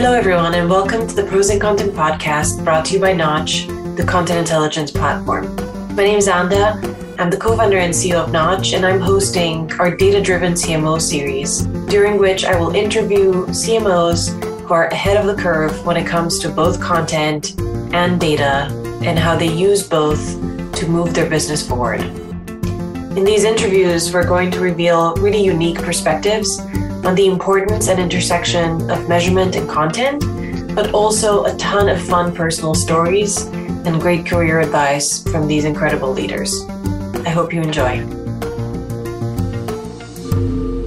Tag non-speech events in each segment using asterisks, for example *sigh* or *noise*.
Hello, everyone, and welcome to the Pros and Content podcast brought to you by Knotch, the content intelligence platform. My name is Anda. I'm the co founder and CEO of Knotch, and I'm hosting our data driven CMO series, during which I will interview CMOs who are ahead of the curve when it comes to both content and data and how they use both to move their business forward. In these interviews, we're going to reveal really unique perspectives on the importance and intersection of measurement and content, but also a ton of fun personal stories and great career advice from these incredible leaders. I hope you enjoy.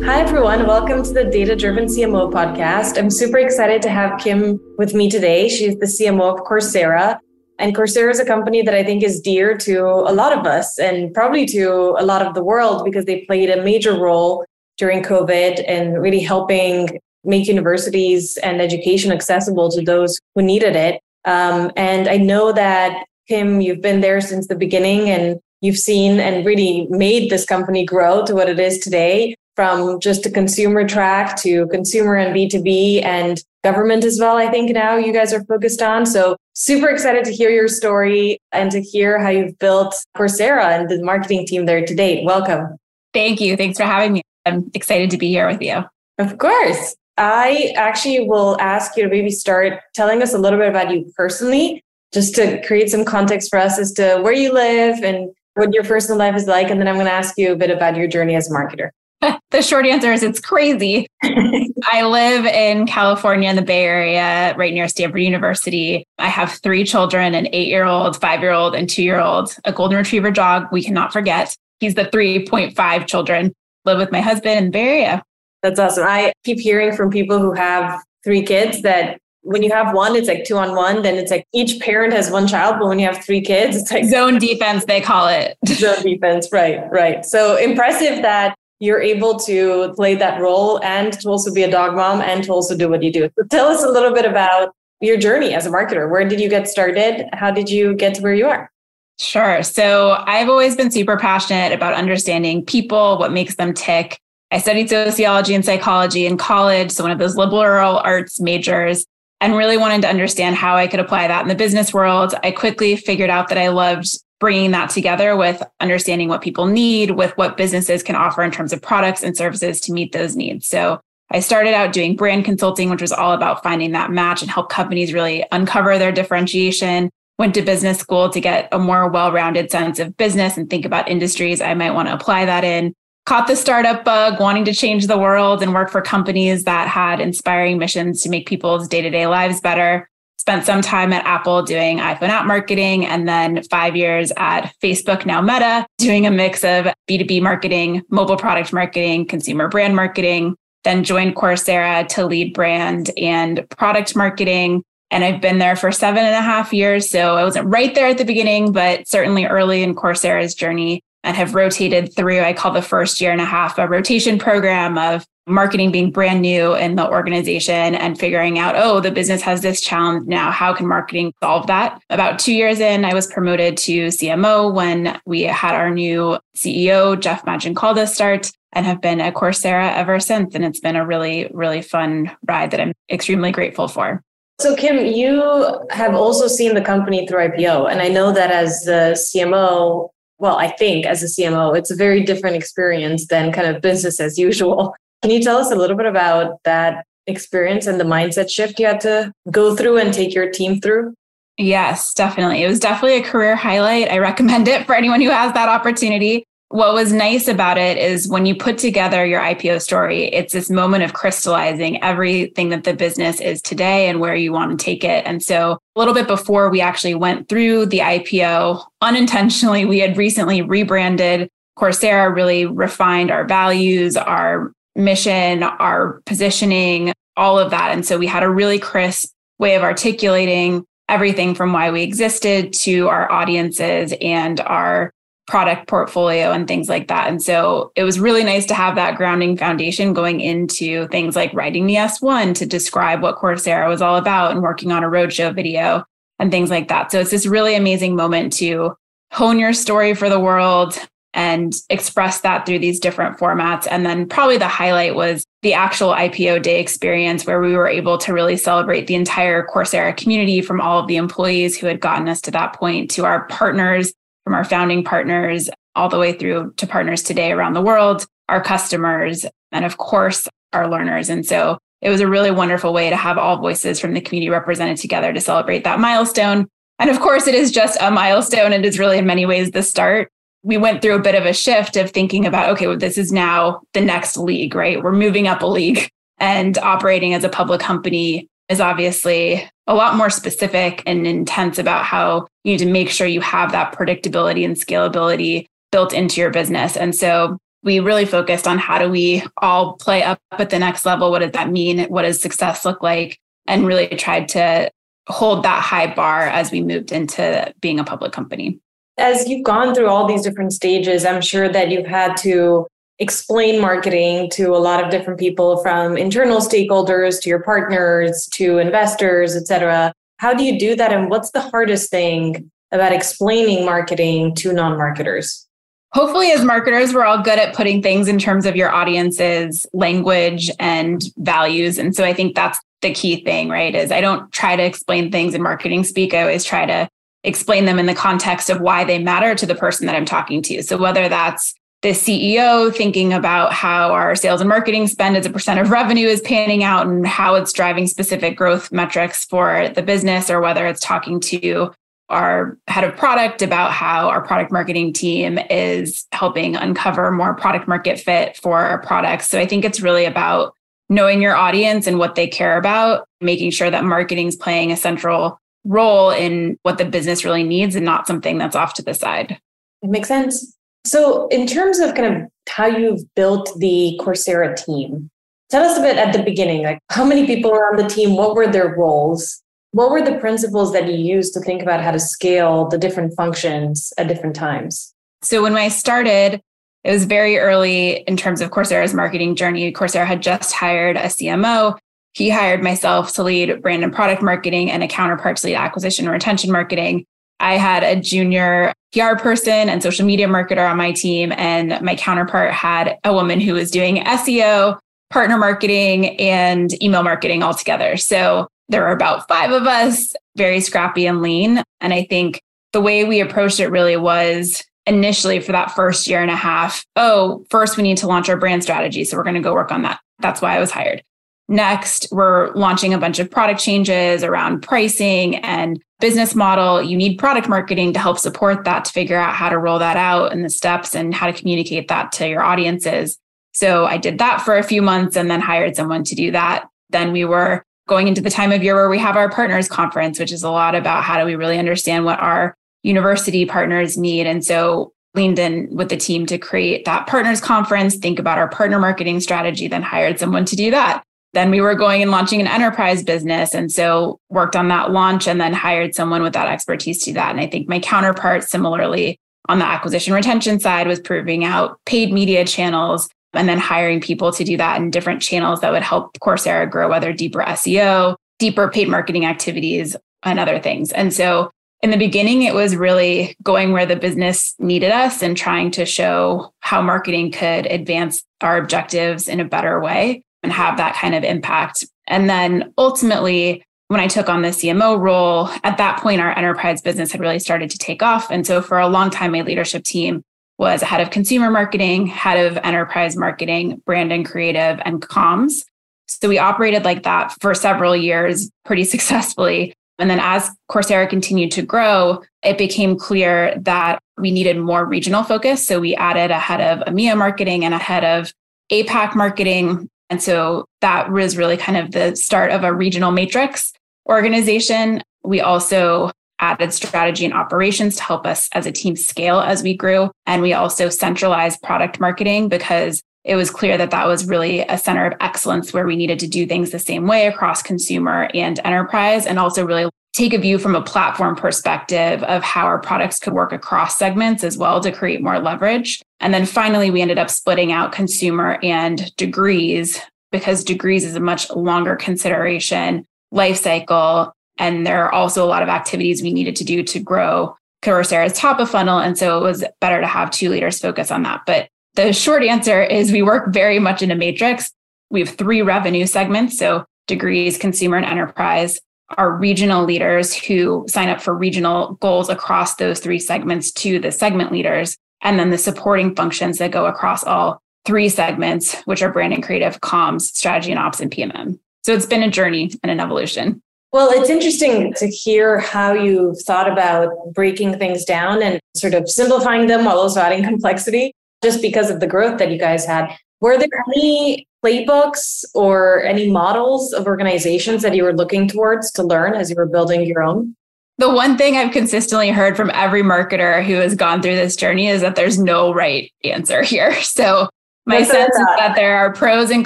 Hi, everyone. Welcome to the Data Driven CMO podcast. I'm super excited to have Kim with me today. She's the CMO of Coursera. And Coursera is a company that I think is dear to a lot of us and probably to a lot of the world because they played a major role during COVID and really helping make universities and education accessible to those who needed it. Um, and I know that, Kim, you've been there since the beginning and you've seen and really made this company grow to what it is today from just a consumer track to consumer and B2B and government as well. I think now you guys are focused on. So super excited to hear your story and to hear how you've built Coursera and the marketing team there to date. Welcome. Thank you. Thanks for having me. I'm excited to be here with you. Of course. I actually will ask you to maybe start telling us a little bit about you personally, just to create some context for us as to where you live and what your personal life is like. And then I'm going to ask you a bit about your journey as a marketer. *laughs* the short answer is it's crazy. *laughs* I live in California in the Bay Area, right near Stanford University. I have three children an eight year old, five year old, and two year old, a golden retriever dog we cannot forget. He's the 3.5 children live with my husband in the Bay Area. That's awesome. I keep hearing from people who have three kids that when you have one, it's like two on one. Then it's like each parent has one child, but when you have three kids, it's like zone defense, they call it. *laughs* zone defense. Right, right. So impressive that you're able to play that role and to also be a dog mom and to also do what you do. So tell us a little bit about your journey as a marketer. Where did you get started? How did you get to where you are? Sure. So I've always been super passionate about understanding people, what makes them tick. I studied sociology and psychology in college, so one of those liberal arts majors, and really wanted to understand how I could apply that in the business world. I quickly figured out that I loved bringing that together with understanding what people need, with what businesses can offer in terms of products and services to meet those needs. So I started out doing brand consulting, which was all about finding that match and help companies really uncover their differentiation went to business school to get a more well-rounded sense of business and think about industries I might want to apply that in. Caught the startup bug, wanting to change the world and work for companies that had inspiring missions to make people's day-to-day lives better. Spent some time at Apple doing iPhone app marketing and then 5 years at Facebook now Meta doing a mix of B2B marketing, mobile product marketing, consumer brand marketing. Then joined Coursera to lead brand and product marketing and I've been there for seven and a half years. So I wasn't right there at the beginning, but certainly early in Coursera's journey and have rotated through, I call the first year and a half a rotation program of marketing being brand new in the organization and figuring out, oh, the business has this challenge now. How can marketing solve that? About two years in, I was promoted to CMO when we had our new CEO, Jeff Maggioncalda, start and have been at Coursera ever since. And it's been a really, really fun ride that I'm extremely grateful for. So, Kim, you have also seen the company through IPO. And I know that as the CMO, well, I think as a CMO, it's a very different experience than kind of business as usual. Can you tell us a little bit about that experience and the mindset shift you had to go through and take your team through? Yes, definitely. It was definitely a career highlight. I recommend it for anyone who has that opportunity what was nice about it is when you put together your IPO story, it's this moment of crystallizing everything that the business is today and where you want to take it. And so, a little bit before we actually went through the IPO, unintentionally, we had recently rebranded. Coursera really refined our values, our mission, our positioning, all of that. And so, we had a really crisp way of articulating everything from why we existed to our audiences and our product portfolio and things like that. And so it was really nice to have that grounding foundation going into things like writing the S1 to describe what Coursera was all about and working on a roadshow video and things like that. So it's this really amazing moment to hone your story for the world, and express that through these different formats. And then probably the highlight was the actual IPO day experience where we were able to really celebrate the entire Coursera community from all of the employees who had gotten us to that point to our partners, from our founding partners, all the way through to partners today around the world, our customers, and of course, our learners. And so it was a really wonderful way to have all voices from the community represented together to celebrate that milestone. And of course, it is just a milestone. It is really, in many ways, the start we went through a bit of a shift of thinking about, okay, well, this is now the next league, right? We're moving up a league and operating as a public company is obviously a lot more specific and intense about how you need to make sure you have that predictability and scalability built into your business. And so we really focused on how do we all play up at the next level? What does that mean? What does success look like? And really tried to hold that high bar as we moved into being a public company. As you've gone through all these different stages, I'm sure that you've had to explain marketing to a lot of different people from internal stakeholders to your partners to investors, et cetera. How do you do that? And what's the hardest thing about explaining marketing to non marketers? Hopefully, as marketers, we're all good at putting things in terms of your audience's language and values. And so I think that's the key thing, right? Is I don't try to explain things in marketing speak. I always try to explain them in the context of why they matter to the person that I'm talking to. So whether that's the CEO thinking about how our sales and marketing spend as a percent of revenue is panning out and how it's driving specific growth metrics for the business, or whether it's talking to our head of product about how our product marketing team is helping uncover more product market fit for our products. So I think it's really about knowing your audience and what they care about, making sure that marketing is playing a central role in what the business really needs and not something that's off to the side. It makes sense. So, in terms of kind of how you've built the Coursera team, tell us a bit at the beginning like how many people were on the team? What were their roles? What were the principles that you used to think about how to scale the different functions at different times? So, when I started, it was very early in terms of Coursera's marketing journey. Coursera had just hired a CMO he hired myself to lead brand and product marketing and a counterpart to lead acquisition and retention marketing. I had a junior PR person and social media marketer on my team, and my counterpart had a woman who was doing SEO, partner marketing, and email marketing all together. So there were about five of us, very scrappy and lean. And I think the way we approached it really was initially for that first year and a half oh, first we need to launch our brand strategy. So we're going to go work on that. That's why I was hired. Next, we're launching a bunch of product changes around pricing and business model. You need product marketing to help support that, to figure out how to roll that out and the steps and how to communicate that to your audiences. So I did that for a few months and then hired someone to do that. Then we were going into the time of year where we have our partners conference, which is a lot about how do we really understand what our university partners need. And so leaned in with the team to create that partners conference, think about our partner marketing strategy, then hired someone to do that. Then we were going and launching an enterprise business. And so worked on that launch and then hired someone with that expertise to do that. And I think my counterpart similarly on the acquisition retention side was proving out paid media channels and then hiring people to do that in different channels that would help Coursera grow, whether deeper SEO, deeper paid marketing activities, and other things. And so in the beginning, it was really going where the business needed us and trying to show how marketing could advance our objectives in a better way and have that kind of impact. And then ultimately, when I took on the CMO role, at that point, our enterprise business had really started to take off. And so for a long time, my leadership team was head of consumer marketing, head of enterprise marketing, brand and creative, and comms. So we operated like that for several years pretty *laughs* successfully. And then as Coursera continued to grow, it became clear that we needed more regional focus. So we added a head of EMEA marketing and a head of APAC marketing. And so that was really kind of the start of a regional matrix organization. We also added strategy and operations to help us as a team scale as we grew. And we also centralized product marketing because it was clear that that was really a center of excellence where we needed to do things the same way across consumer and enterprise, and also really take a view from a platform perspective of how our products could work across segments as well to create more leverage. And then finally, we ended up splitting out consumer and degrees because degrees is a much longer consideration life cycle. And there are also a lot of activities we needed to do to grow Coursera's top of funnel. And so it was better to have two leaders focus on that. But the short answer is we work very much in a matrix. We have three revenue segments. So degrees, consumer, and enterprise are regional leaders who sign up for regional goals across those three segments to the segment leaders. And then the supporting functions that go across all three segments, which are brand and creative, comms, strategy and ops, and PMM. So it's been a journey and an evolution. Well, it's interesting to hear how you've thought about breaking things down and sort of simplifying them while also adding complexity, just because of the growth that you guys had. Were there any playbooks or any models of organizations that you were looking towards to learn as you were building your own? The one thing I've consistently heard from every marketer who has gone through this journey is that there's no right answer here. *laughs* So my What's sense that? is that there are pros and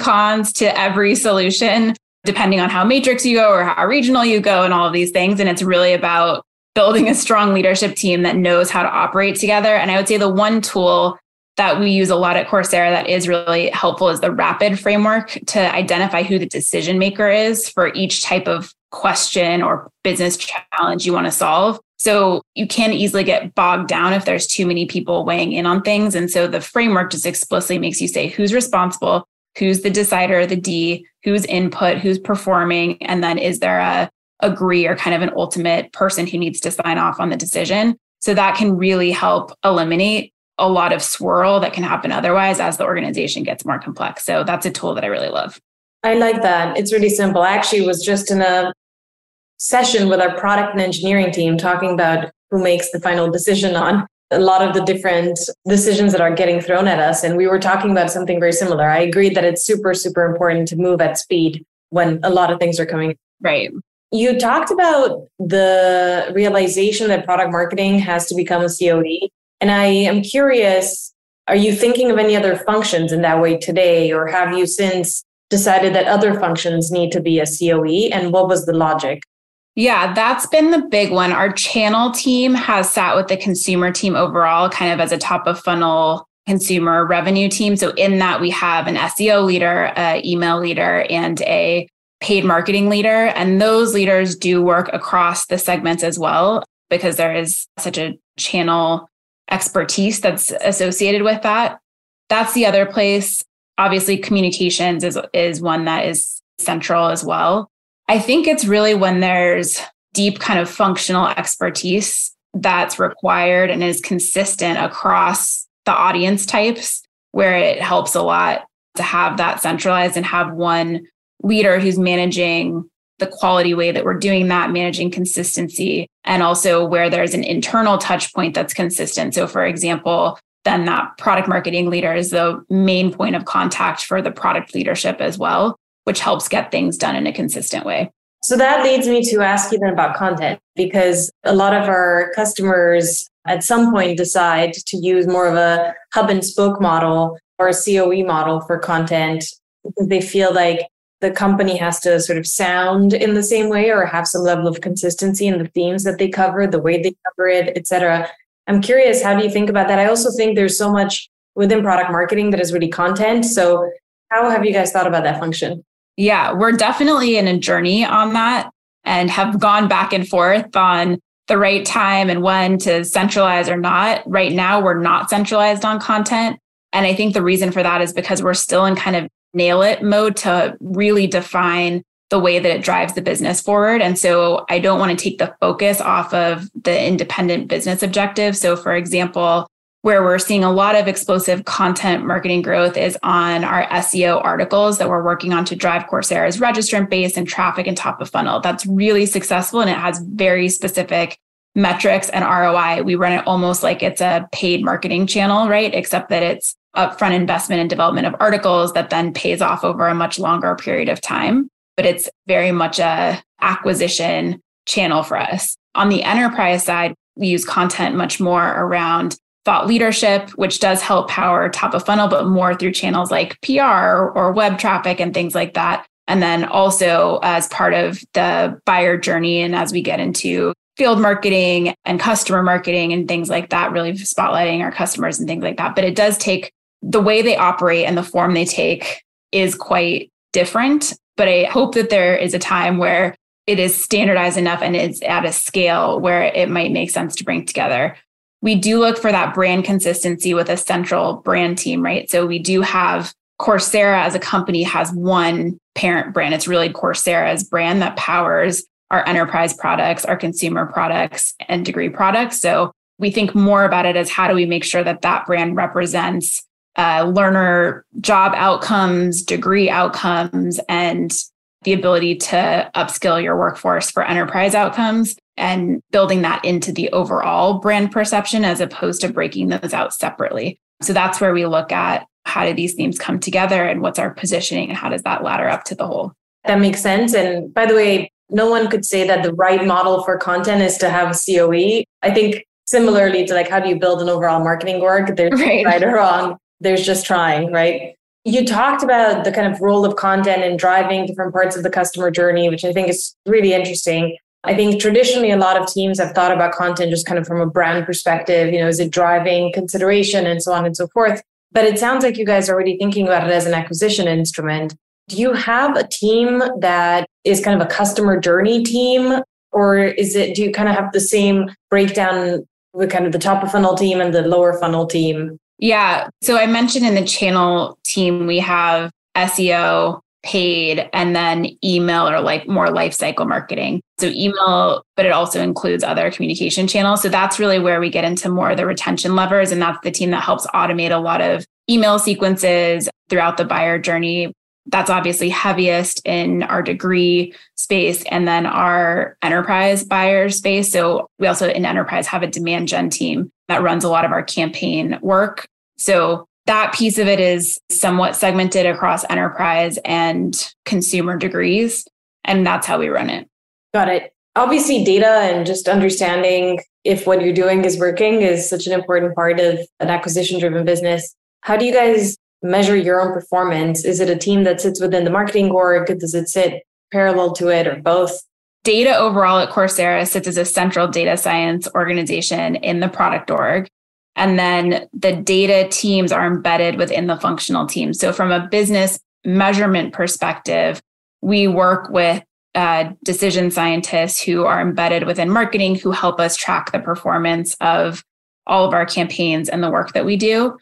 cons to every solution, depending on how matrix you go or how regional you go and all of these things. And it's really about building a strong leadership team that knows how to operate together. And I would say the one tool that we use a lot at Coursera that is really helpful is the rapid framework to identify who the decision maker is for each type of question or business challenge you want to solve. So you can easily get bogged down if there's too many people weighing in on things. And so the framework just explicitly makes you say who's responsible, who's the decider, the D, who's input, who's performing, and then is there a agree or kind of an ultimate person who needs to sign off on the decision. So that can really help eliminate a lot of swirl that can happen otherwise as the organization gets more complex. So that's a tool that I really love. I like that. It's really simple. I actually was just in a session with our product and engineering team talking about who makes the final decision on a lot of the different decisions that are getting thrown at us. And we were talking about something very similar. I agree that it's super, super important to move at speed when a lot of things are coming. Right. You talked about the realization that product marketing has to become a COE. And I am curious are you thinking of any other functions in that way today, or have you since decided that other functions need to be a COE? And what was the logic? Yeah, that's been the big one. Our channel team has sat with the consumer team overall, kind of as a top of funnel consumer revenue team. So, in that, we have an SEO leader, an email leader, and a paid marketing leader. And those leaders do work across the segments as well because there is such a channel expertise that's associated with that. That's the other place. Obviously, communications is, is one that is central as well. I think it's really when there's deep kind of functional expertise that's required and is consistent across the audience types where it helps a lot to have that centralized and have one leader who's managing the quality way that we're doing that, managing consistency, and also where there's an internal touch point that's consistent. So, for example, then that product marketing leader is the main point of contact for the product leadership as well, which helps get things done in a consistent way. So that leads me to ask you then about content because a lot of our customers at some point decide to use more of a hub and spoke model or a COE model for content because they feel like the company has to sort of sound in the same way or have some level of consistency in the themes that they cover, the way they cover it, etc. I'm curious, how do you think about that? I also think there's so much within product marketing that is really content. So, how have you guys thought about that function? Yeah, we're definitely in a journey on that and have gone back and forth on the right time and when to centralize or not. Right now, we're not centralized on content. And I think the reason for that is because we're still in kind of nail it mode to really define the way that it drives the business forward. And so I don't want to take the focus off of the independent business objective. So, for example, where we're seeing a lot of explosive content marketing growth is on our SEO articles that we're working on to drive Coursera's registrant base and traffic and top of funnel. That's really successful and it has very specific metrics and ROI. We run it almost like it's a paid marketing channel, right? Except that it's upfront investment and development of articles that then pays off over a much longer period of time. But it's very much a acquisition channel for us. On the enterprise side, we use content much more around thought leadership, which does help power top of funnel, but more through channels like PR or web traffic and things like that. And then also as part of the buyer journey, and as we get into field marketing and customer marketing and things like that, really spotlighting our customers and things like that. But it does take the way they operate and the form they take is quite different. But I hope that there is a time where it is standardized enough and it's at a scale where it might make sense to bring together. We do look for that brand consistency with a central brand team, right? So we do have Coursera as a company has one parent brand. It's really Coursera's brand that powers our enterprise products, our consumer products, and degree products. So we think more about it as how do we make sure that that brand represents uh, learner job outcomes, degree outcomes, and the ability to upskill your workforce for enterprise outcomes and building that into the overall brand perception as opposed to breaking those out separately. So that's where we look at how do these themes come together and what's our positioning and how does that ladder up to the whole. That makes sense. And by the way, no one could say that the right model for content is to have COE. I think similarly to like how do you build an overall marketing org, there's right. right or wrong. There's just trying, right? You talked about the kind of role of content in driving different parts of the customer journey, which I think is really interesting. I think traditionally a lot of teams have thought about content just kind of from a brand perspective, you know, is it driving consideration and so on and so forth. But it sounds like you guys are already thinking about it as an acquisition instrument. Do you have a team that is kind of a customer journey team? Or is it, do you kind of have the same breakdown with kind of the top of funnel team and the lower funnel team? Yeah. So I mentioned in the channel team, we have SEO, paid, and then email or like more life cycle marketing. So email, but it also includes other communication channels. So that's really where we get into more of the retention levers. And that's the team that helps automate a lot of email sequences throughout the buyer journey. That's obviously heaviest in our degree space and then our enterprise buyer space. So we also in enterprise have a demand gen team that runs a lot of our campaign work. So that piece of it is somewhat segmented across enterprise and consumer degrees. And that's how we run it. Got it. Obviously, data and just understanding if what you're doing is working is such an important part of an acquisition driven business. How do you guys measure your own performance? Is it a team that sits within the marketing org? Does it sit parallel to it or both? Data overall at Coursera sits as a central data science organization in the product org. And then the data teams are embedded within the functional team. So, from a business measurement perspective, we work with uh, decision scientists who are embedded within marketing who help us track the performance of all of our campaigns and the work that we do.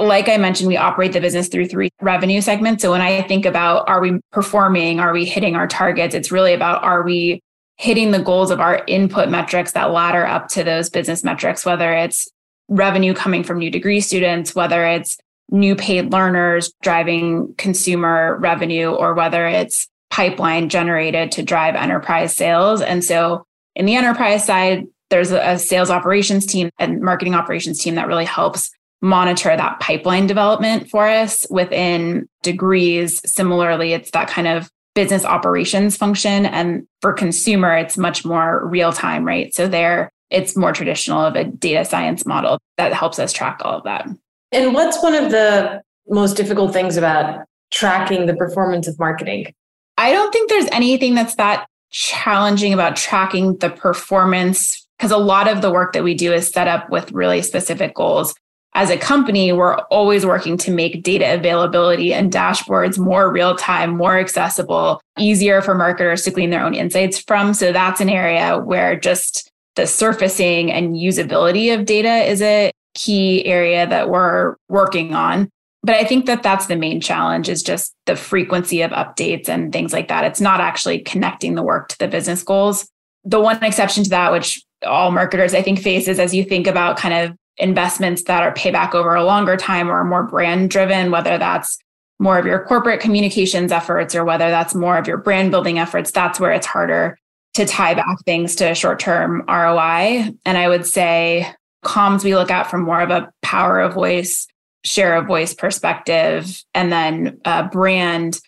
Like I mentioned, we operate the business through three revenue segments. So when I think about are we performing, are we hitting our targets, it's really about are we hitting the goals of our input metrics that ladder up to those business metrics, whether it's revenue coming from new degree students, whether it's new paid learners driving consumer revenue or whether it's pipeline generated to drive enterprise sales. And so in the enterprise side, there's a sales operations team and marketing operations team that really helps monitor that pipeline development for us within degrees. Similarly, it's that kind of business operations function. And for consumer, it's much more real time, right? So there it's more traditional of a data science model that helps us track all of that. And what's one of the most difficult things about tracking the performance of marketing? I don't think there's anything that's that challenging about tracking the performance because a lot of the work that we do is set up with really specific goals. As a company, we're always working to make data availability and dashboards more real time, more accessible, easier for marketers to glean their own insights from. So that's an area where just the surfacing and usability of data is a key area that we're working on. But i think that that's the main challenge is just the frequency of updates and things like that. It's not actually connecting the work to the business goals. The one exception to that which all marketers i think face is as you think about kind of investments that are payback over a longer time or more brand driven whether that's more of your corporate communications efforts or whether that's more of your brand building efforts that's where it's harder to tie back things to short term ROI. And I would say comms we look at from more of a power of voice, share of voice perspective. And then uh, brand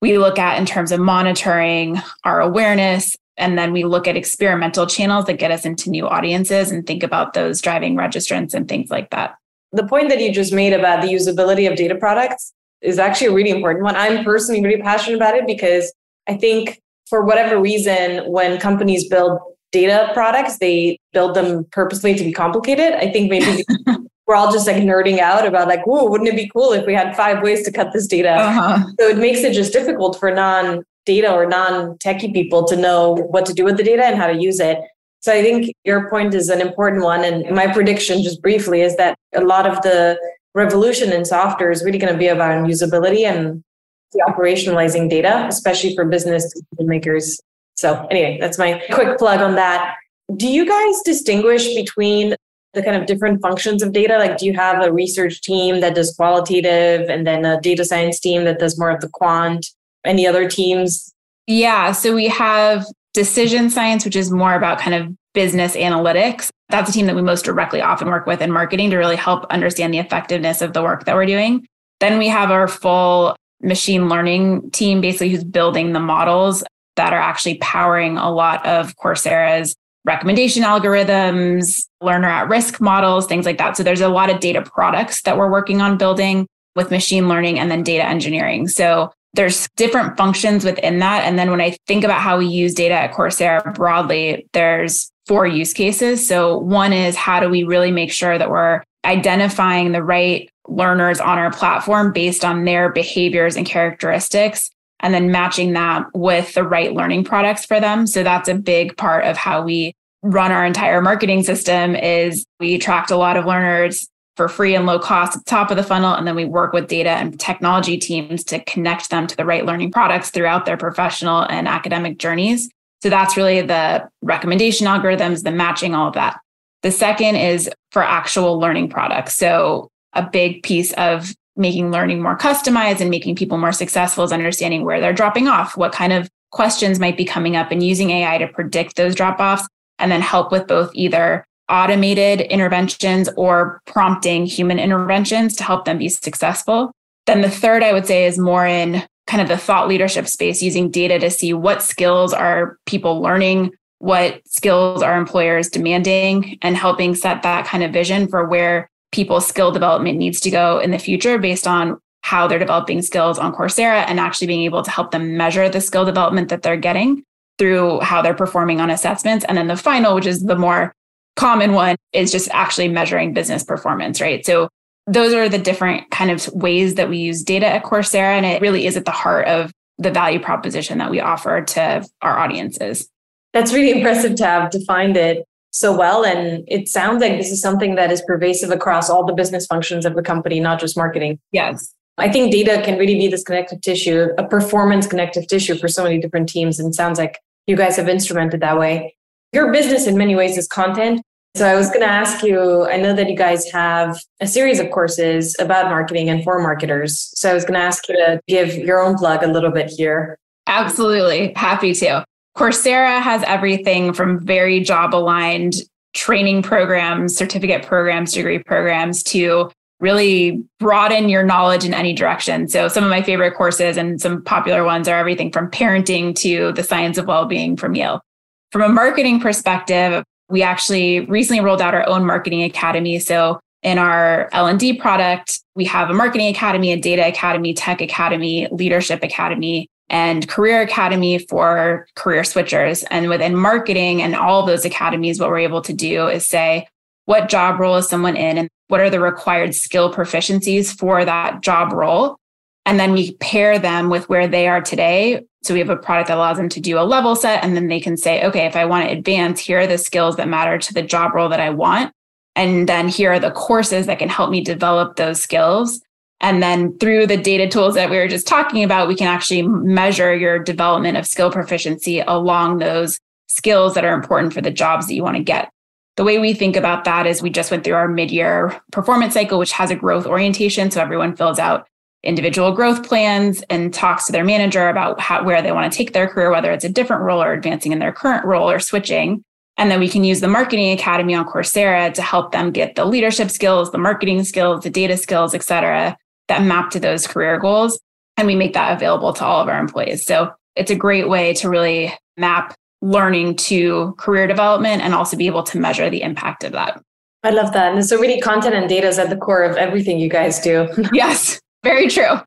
we look at in terms of monitoring our awareness. And then we look at experimental channels that get us into new audiences and think about those driving registrants and things like that. The point that you just made about the usability of data products is actually a really important one. I'm personally really passionate about it because I think for whatever reason, when companies build data products, they build them purposely to be complicated. I think maybe *laughs* we're all just like nerding out about like, whoa, wouldn't it be cool if we had five ways to cut this data? Uh-huh. So it makes it just difficult for non data or non-techie people to know what to do with the data and how to use it. So I think your point is an important one. And my prediction, just briefly, is that a lot of the revolution in software is really going to be about usability and the operationalizing data, especially for business decision makers. So anyway, that's my quick plug on that. Do you guys distinguish between the kind of different functions of data? Like, do you have a research team that does qualitative and then a data science team that does more of the quant? Any other teams? Yeah. So we have decision science, which is more about kind of business analytics. That's a team that we most directly often work with in marketing to really help understand the effectiveness of the work that we're doing. Then we have our full machine learning team, basically, who's building the models that are actually powering a lot of Coursera's recommendation algorithms, learner at risk models, things like that. So there's a lot of data products that we're working on building with machine learning and then data engineering. So there's different functions within that. And then when I think about how we use data at Coursera broadly, there's four use cases. So one is how do we really make sure that we're identifying the right learners on our platform based on their behaviors and characteristics and then matching that with the right learning products for them. So that's a big part of how we run our entire marketing system is we attract a lot of learners for free and low cost at the top of the funnel and then we work with data and technology teams to connect them to the right learning products throughout their professional and academic journeys. So that's really the recommendation algorithms, the matching, all of that. The second is for actual learning products. So a big piece of making learning more customized and making people more successful is understanding where they're dropping off, what kind of questions might be coming up, and using AI to predict those drop offs and then help with both either automated interventions or prompting human interventions to help them be successful. Then the third, I would say, is more in kind of the thought leadership space, using data to see what skills are people learning, what skills are employers demanding, and helping set that kind of vision for where people's skill development needs to go in the future based on how they're developing skills on Coursera and actually being able to help them measure the skill development that they're getting through how they're performing on assessments. And then the final, which is the more common one, is just actually measuring business performance, right? So those are the different kind of ways that we use data at Coursera. And it really is at the heart of the value proposition that we offer to our audiences. That's really *laughs* impressive to have defined it so well. And it sounds like this is something that is pervasive across all the business functions of the company, not just marketing. Yes. I think data can really be this connective tissue, a performance connective tissue for so many different teams. And sounds like you guys have instrumented that way. Your business in many ways is content. So I was going to ask you, I know that you guys have a series of courses about marketing and for marketers. So I was going to ask you to give your own plug a little bit here. Absolutely. Happy to. Coursera has everything from very job aligned training programs, certificate programs, degree programs to really broaden your knowledge in any direction. So some of my favorite courses and some popular ones are everything from parenting to the science of well-being from Yale. From a marketing perspective, we actually recently rolled out our own marketing academy. So in our L&D product, we have a marketing academy, a data academy, tech academy, leadership academy, and career academy for career switchers. And within marketing and all those academies, what we're able to do is say, what job role is someone in and what are the required skill proficiencies for that job role? And then we pair them with where they are today. So we have a product that allows them to do a level set. And then they can say, okay, if I want to advance, here are the skills that matter to the job role that I want. And then here are the courses that can help me develop those skills. And then through the data tools that we were just talking about, we can actually measure your development of skill proficiency along those skills that are important for the jobs that you want to get. The way we think about that is we just went through our mid year performance cycle, which has a growth orientation. So everyone fills out individual growth plans and talks to their manager about how, where they want to take their career, whether it's a different role or advancing in their current role or switching. And then we can use the Marketing Academy on Coursera to help them get the leadership skills, the marketing skills, the data skills, et cetera, that map to those career goals. And we make that available to all of our employees. So it's a great way to really map learning to career development and also be able to measure the impact of that. I love that. And so really content and data is at the core of everything you guys do. yes. Very true.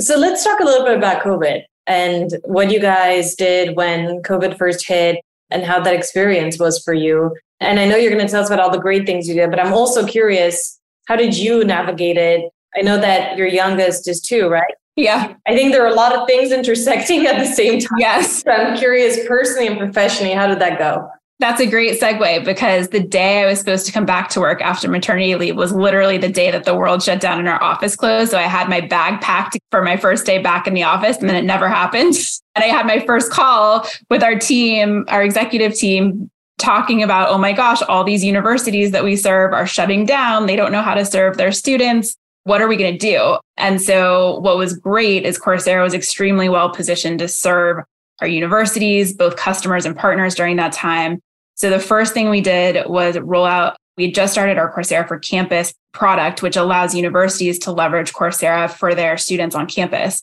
So let's talk a little bit about COVID and what you guys did when COVID first hit and how that experience was for you. And I know you're going to tell us about all the great things you did, but I'm also curious how did you navigate it? I know that your youngest is two, right? Yeah. I think there are a lot of things *laughs* intersecting at the same time. Yes. So I'm curious personally and professionally, how did that go? That's a great segue because the day I was supposed to come back to work after maternity leave was literally the day that the world shut down and our office closed. So I had my bag packed for my first day back in the office, and then it never happened. *laughs* And I had my first call with our team, our executive team, talking about, oh my gosh, all these universities that we serve are shutting down. They don't know how to serve their students. What are we going to do? And so, what was great is Coursera was extremely well positioned to serve our universities, both customers and partners during that time. So the first thing we did was roll out, we just started our Coursera for Campus product, which allows universities to leverage Coursera for their students on campus.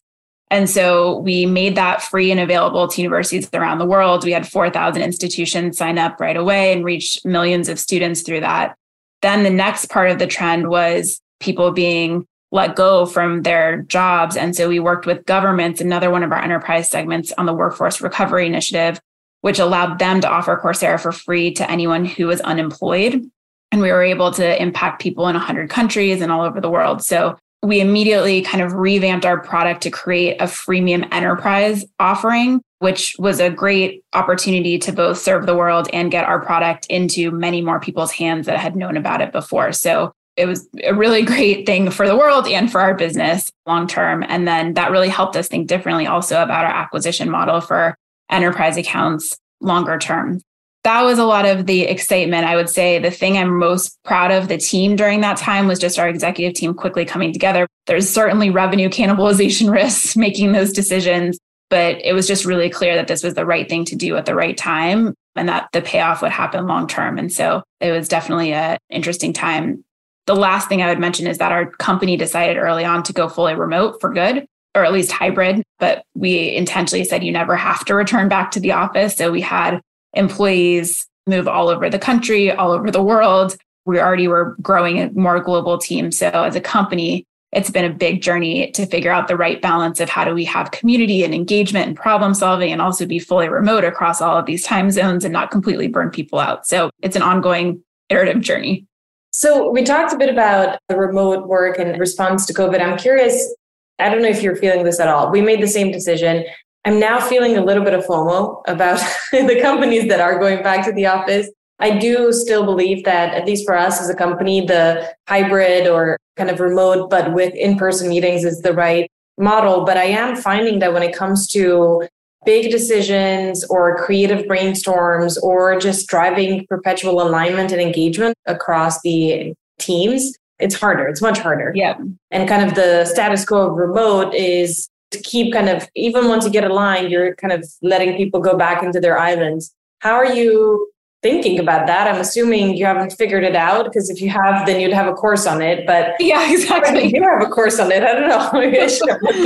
And so we made that free and available to universities around the world. We had 4,000 institutions sign up right away and reach millions of students through that. Then the next part of the trend was people being let go from their jobs. And so we worked with governments, another one of our enterprise segments on the workforce recovery initiative, which allowed them to offer Coursera for free to anyone who was unemployed. And we were able to impact people in 100 countries and all over the world. So we immediately kind of revamped our product to create a freemium enterprise offering, which was a great opportunity to both serve the world and get our product into many more people's hands that had known about it before. So it was a really *laughs* great thing for the world and for our business long term. And then that really helped us think differently also about our acquisition model for enterprise accounts longer term. That was a lot of the excitement. I would say the thing I'm most proud of the team during that time was just our executive team quickly coming together. There's certainly revenue cannibalization *laughs* risks making those decisions, but it was just really clear that this was the right thing to do at the right time and that the payoff would happen long term. And so it was definitely an interesting time. The last thing I would mention is that our company decided early on to go fully remote for good or at least hybrid, but we intentionally said you never have to return back to the office. So we had employees move all over the country, all over the world. We already were growing a more global team. So as a company, it's been a big journey to figure out the right balance of how do we have community and engagement and problem solving and also be fully remote across all of these time zones and not completely burn people out. So it's an ongoing iterative journey. So we talked a bit about the remote work and response to COVID. I'm curious, I don't know if you're feeling this at all. We made the same decision. I'm now feeling a little bit of FOMO about *laughs* the companies that are going back to the office. I do still believe that, at least for us as a company, the hybrid or kind of remote, but with in person meetings is the right model. But I am finding that when it comes to big decisions or creative brainstorms or just driving perpetual alignment and engagement across the teams, it's harder. It's much harder. Yeah. And kind of the status quo of remote is to keep kind of, even once you get aligned, you're kind of letting people go back into their islands. How are you thinking about that? I'm assuming you haven't figured it out because if you have, then you'd have a course on it. But *laughs* yeah, exactly. *laughs* You have a course on it. I don't know.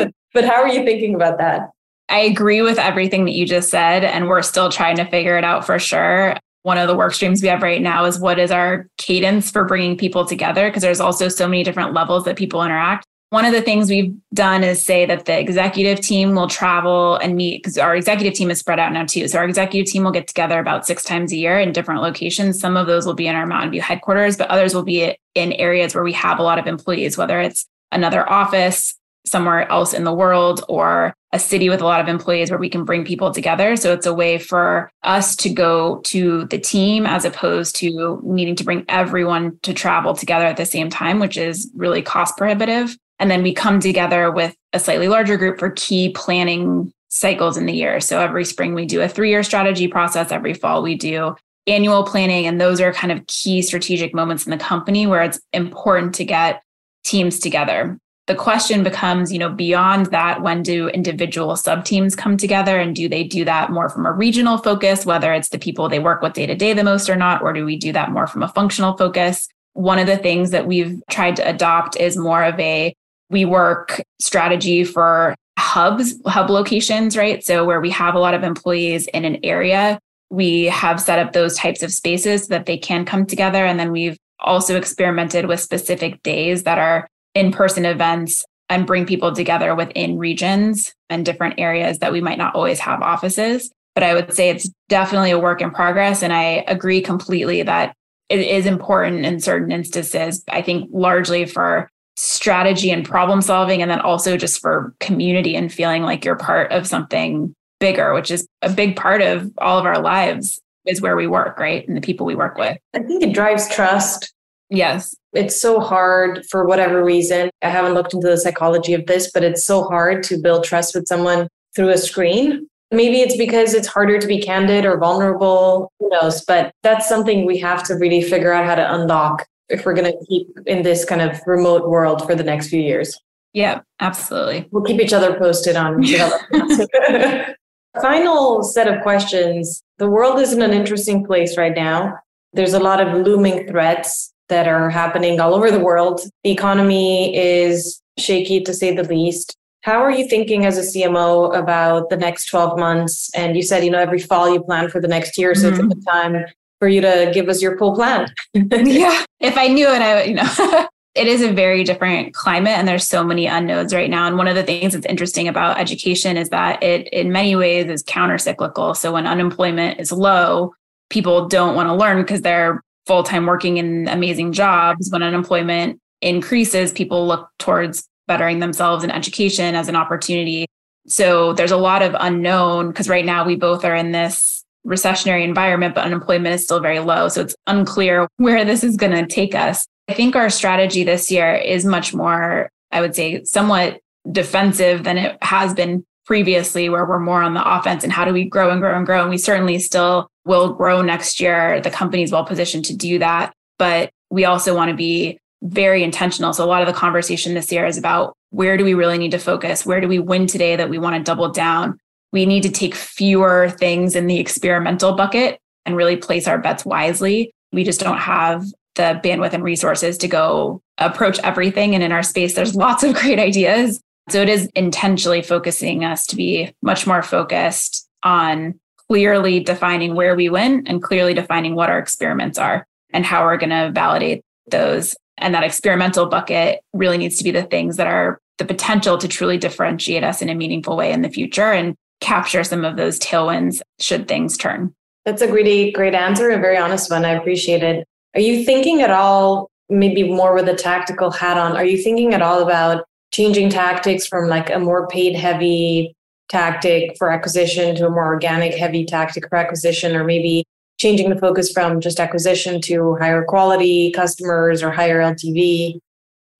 *laughs* I But how are you thinking about that? I agree with everything that you just said, and we're still trying to figure it out for sure one of the work streams we have right now is what is our cadence for bringing people together because there's also so many different levels that people interact one of the things we've done is say that the executive team will travel and meet because our executive team is spread out now too. So our executive team will get together about six times a year in different locations. Some of those will be in our Mountain View headquarters, but others will be in areas where we have a lot of employees, whether it's another office somewhere else in the world or a city with a lot of employees where we can bring people together. So it's a way for us to go to the team as opposed to needing to bring everyone to travel together at the same time, which is really cost prohibitive. And then we come together with a slightly larger group for key planning cycles in the year. So every spring we do a three year strategy process, every fall we do annual planning. And those are kind of key strategic moments in the company where it's important to get teams together the question becomes, you know, beyond that, when do individual sub teams come together and do they do that more from a regional focus, whether it's the people they work with day to day the most or not, or do we do that more from a functional focus? One of the things that we've tried to adopt is more of a WeWork strategy for hubs, hub locations, right? So where we have a lot of employees in an area, we have set up those types of spaces so that they can come together. And then we've also experimented with specific days that are in person events and bring people together within regions and different areas that we might not always have offices. But I would say it's definitely a work in progress. And I agree completely that it is important in certain instances. I think largely for strategy and problem solving, and then also just for community and feeling like you're part of something bigger, which is a big part of all of our lives is where we work, right? And the people we work with. I think it drives trust. Yes. It's so hard for whatever reason. I haven't looked into the psychology of this, but it's so hard to build trust with someone through a screen. Maybe it's because it's harder to be candid or vulnerable. Who knows? But that's something we have to really figure out how to unlock if we're going to keep in this kind of remote world for the next few years. Yeah, absolutely. We'll keep each other posted on *laughs* Final set of questions. The world is in an interesting place right now. There's a lot of looming threats that are happening all over the world. The economy is shaky to say the least. How are you thinking as a CMO about the next 12 months? And you said, you know, every fall you plan for the next year. So mm-hmm. it's a good time for you to give us your full plan. *laughs* yeah. If I knew it, I, you know, *laughs* it is a very different climate and there's so many unknowns right now. And one of the things that's interesting about education is that it, in many ways, is counter cyclical. So when unemployment is low, people don't want to learn because they're full time working in amazing jobs. When unemployment increases, people look towards bettering themselves in education as an opportunity. So there's a lot of unknown because right now we both are in this recessionary environment, but unemployment is still very low. So it's unclear where this is going to take us. I think our strategy this year is much more, I would say, somewhat defensive than it has been previously, where we're more on the offense and how do we grow and grow and grow. And we certainly still will grow next year. The company is well positioned to do that. But we also want to be very intentional. So a lot of the conversation this year is about where do we really need to focus? Where do we win today that we want to double down? We need to take fewer things in the experimental bucket and really place our bets wisely. We just don't have the bandwidth and resources to go approach everything. And in our space, there's lots of *laughs* great ideas. So it is intentionally focusing us to be much more focused on clearly defining where we win and clearly defining what our experiments are and how we're going to validate those. And that experimental bucket really needs to be the things that are the potential to truly differentiate us in a meaningful way in the future and capture some of those tailwinds should things turn. That's a really great answer, a very honest one. I appreciate it. Are you thinking at all, maybe more with a tactical hat on, are you thinking at all about changing tactics from like a more paid heavy tactic for acquisition to a more organic heavy tactic for acquisition, or maybe changing the focus from just acquisition to higher quality customers or higher LTV?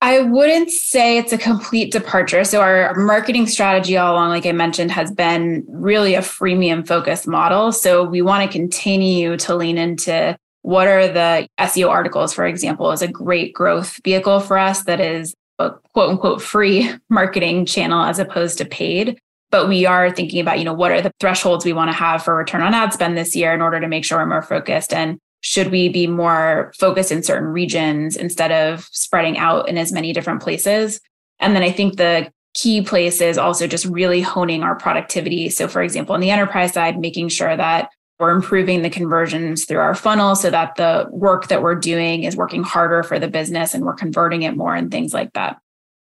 I wouldn't say it's a complete departure. So, our marketing strategy all along, like I mentioned, has been really a freemium focused model. So, we want to continue to lean into what are the SEO articles, for example, is a great growth vehicle for us that is a quote unquote free *laughs* marketing channel as opposed to paid. But we are thinking about, you know, what are the thresholds we want to have for return on ad spend this year in order to make sure we're more focused and should we be more focused in certain regions instead of spreading out in as many different places? And then I think the key place is also just really honing our productivity. So, for example, on the enterprise side, making sure that we're improving the conversions through our funnel so that the work that we're doing is working harder for the business and we're converting it more and things like that.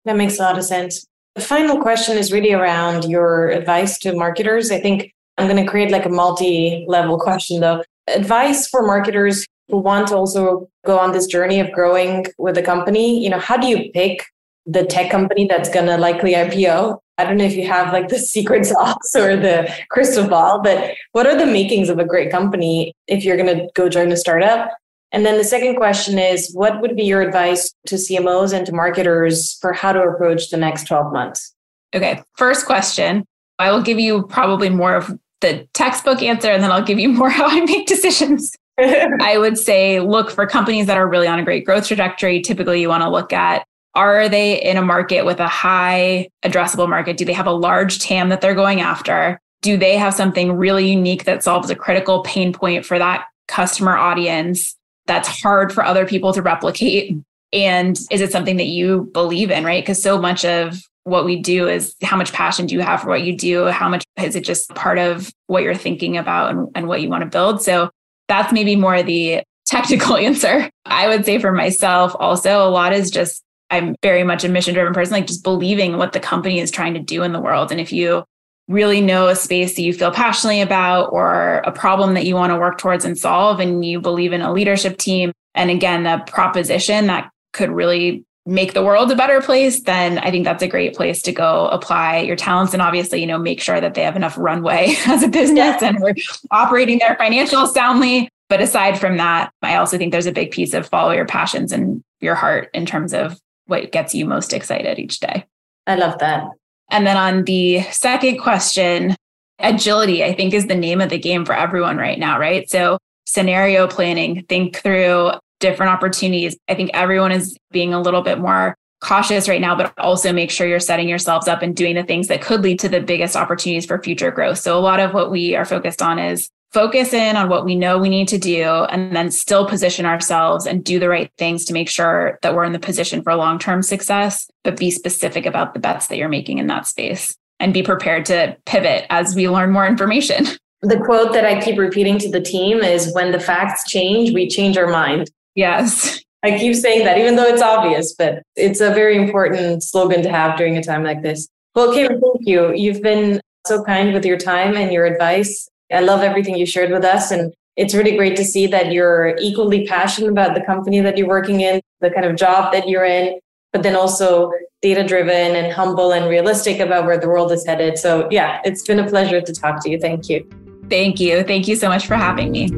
That makes a lot of sense. The final question is really around your advice to marketers. I think I'm going to create like a multi level question though. Advice for marketers who want to also go on this journey of growing with a company. You know, how do you pick the tech company that's going to likely IPO? I don't know if you have like the *laughs* secret sauce or the crystal ball, but what are the makings of a great company if you're going to go join a startup? And then the second question is what would be your advice to CMOs and to marketers for how to approach the next 12 months? Okay, first question. I will give you probably more of the textbook answer and then I'll give you more *laughs* how I make decisions. *laughs* I would say look for companies that are really on a great growth trajectory. Typically, you want to look at are they in a market with a high addressable market? Do they have a large TAM that they're going after? Do they have something really unique that solves a critical pain point for that customer audience that's hard for other people to replicate? And is it something that you believe in, right? Because so much of what we do is how much passion do you have for what you do? How much is it just part of what you're thinking about and, and what you want to build? So that's maybe more the technical *laughs* answer. I would say for myself also, a lot is just I'm very much a mission driven person, like just believing what the company is trying to do in the world. And if you really know a space that you feel passionately about or a problem that you want to work towards and solve, and you believe in a leadership team, and again, the proposition that could really make the world a better place, then I think that's a great place to go apply your talents and obviously, you know, make sure that they have enough runway *laughs* as a business yeah. and we're operating their financials soundly. But aside from that, I also think there's a big piece of follow your passions and your heart in terms of what gets you most excited each day. I love that. And then on the second question, agility, I think, is the name of the game for everyone right now, right? So, scenario planning, think through different opportunities. I think everyone is being a little bit more cautious right now, but also make sure you're setting yourselves up and doing the things that could lead to the biggest opportunities for future growth. So, a lot of what we are focused on is focus in on what we know we need to do and then still position ourselves and do the right things to make sure that we're in the position for long term success, but be specific about the bets that you're making in that space and be prepared to pivot as we learn more information. *laughs* The quote that I keep repeating to the team is when the facts change, we change our mind. Yes. I keep saying that, even though it's obvious, but it's a very important slogan to have during a time like this. Well, Kim, thank you. You've been so kind with your time and your advice. I love everything you shared with us. And it's really great to see that you're equally passionate about the company that you're working in, the kind of job that you're in, but then also data driven and humble and realistic about where the world is headed. So, yeah, it's been a pleasure to talk to you. Thank you. Thank you. Thank you so much for having me.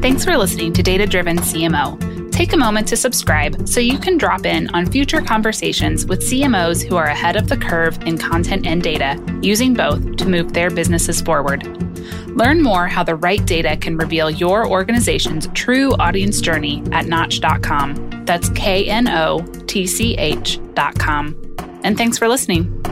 Thanks for listening to Data Driven CMO. Take a moment to subscribe so you can drop in on future conversations with CMOs who are ahead of the curve in content and data, using both to move their businesses forward. Learn more how the right data can reveal your organization's true audience journey at knotch.com. That's K N O T C H.com. And thanks for listening.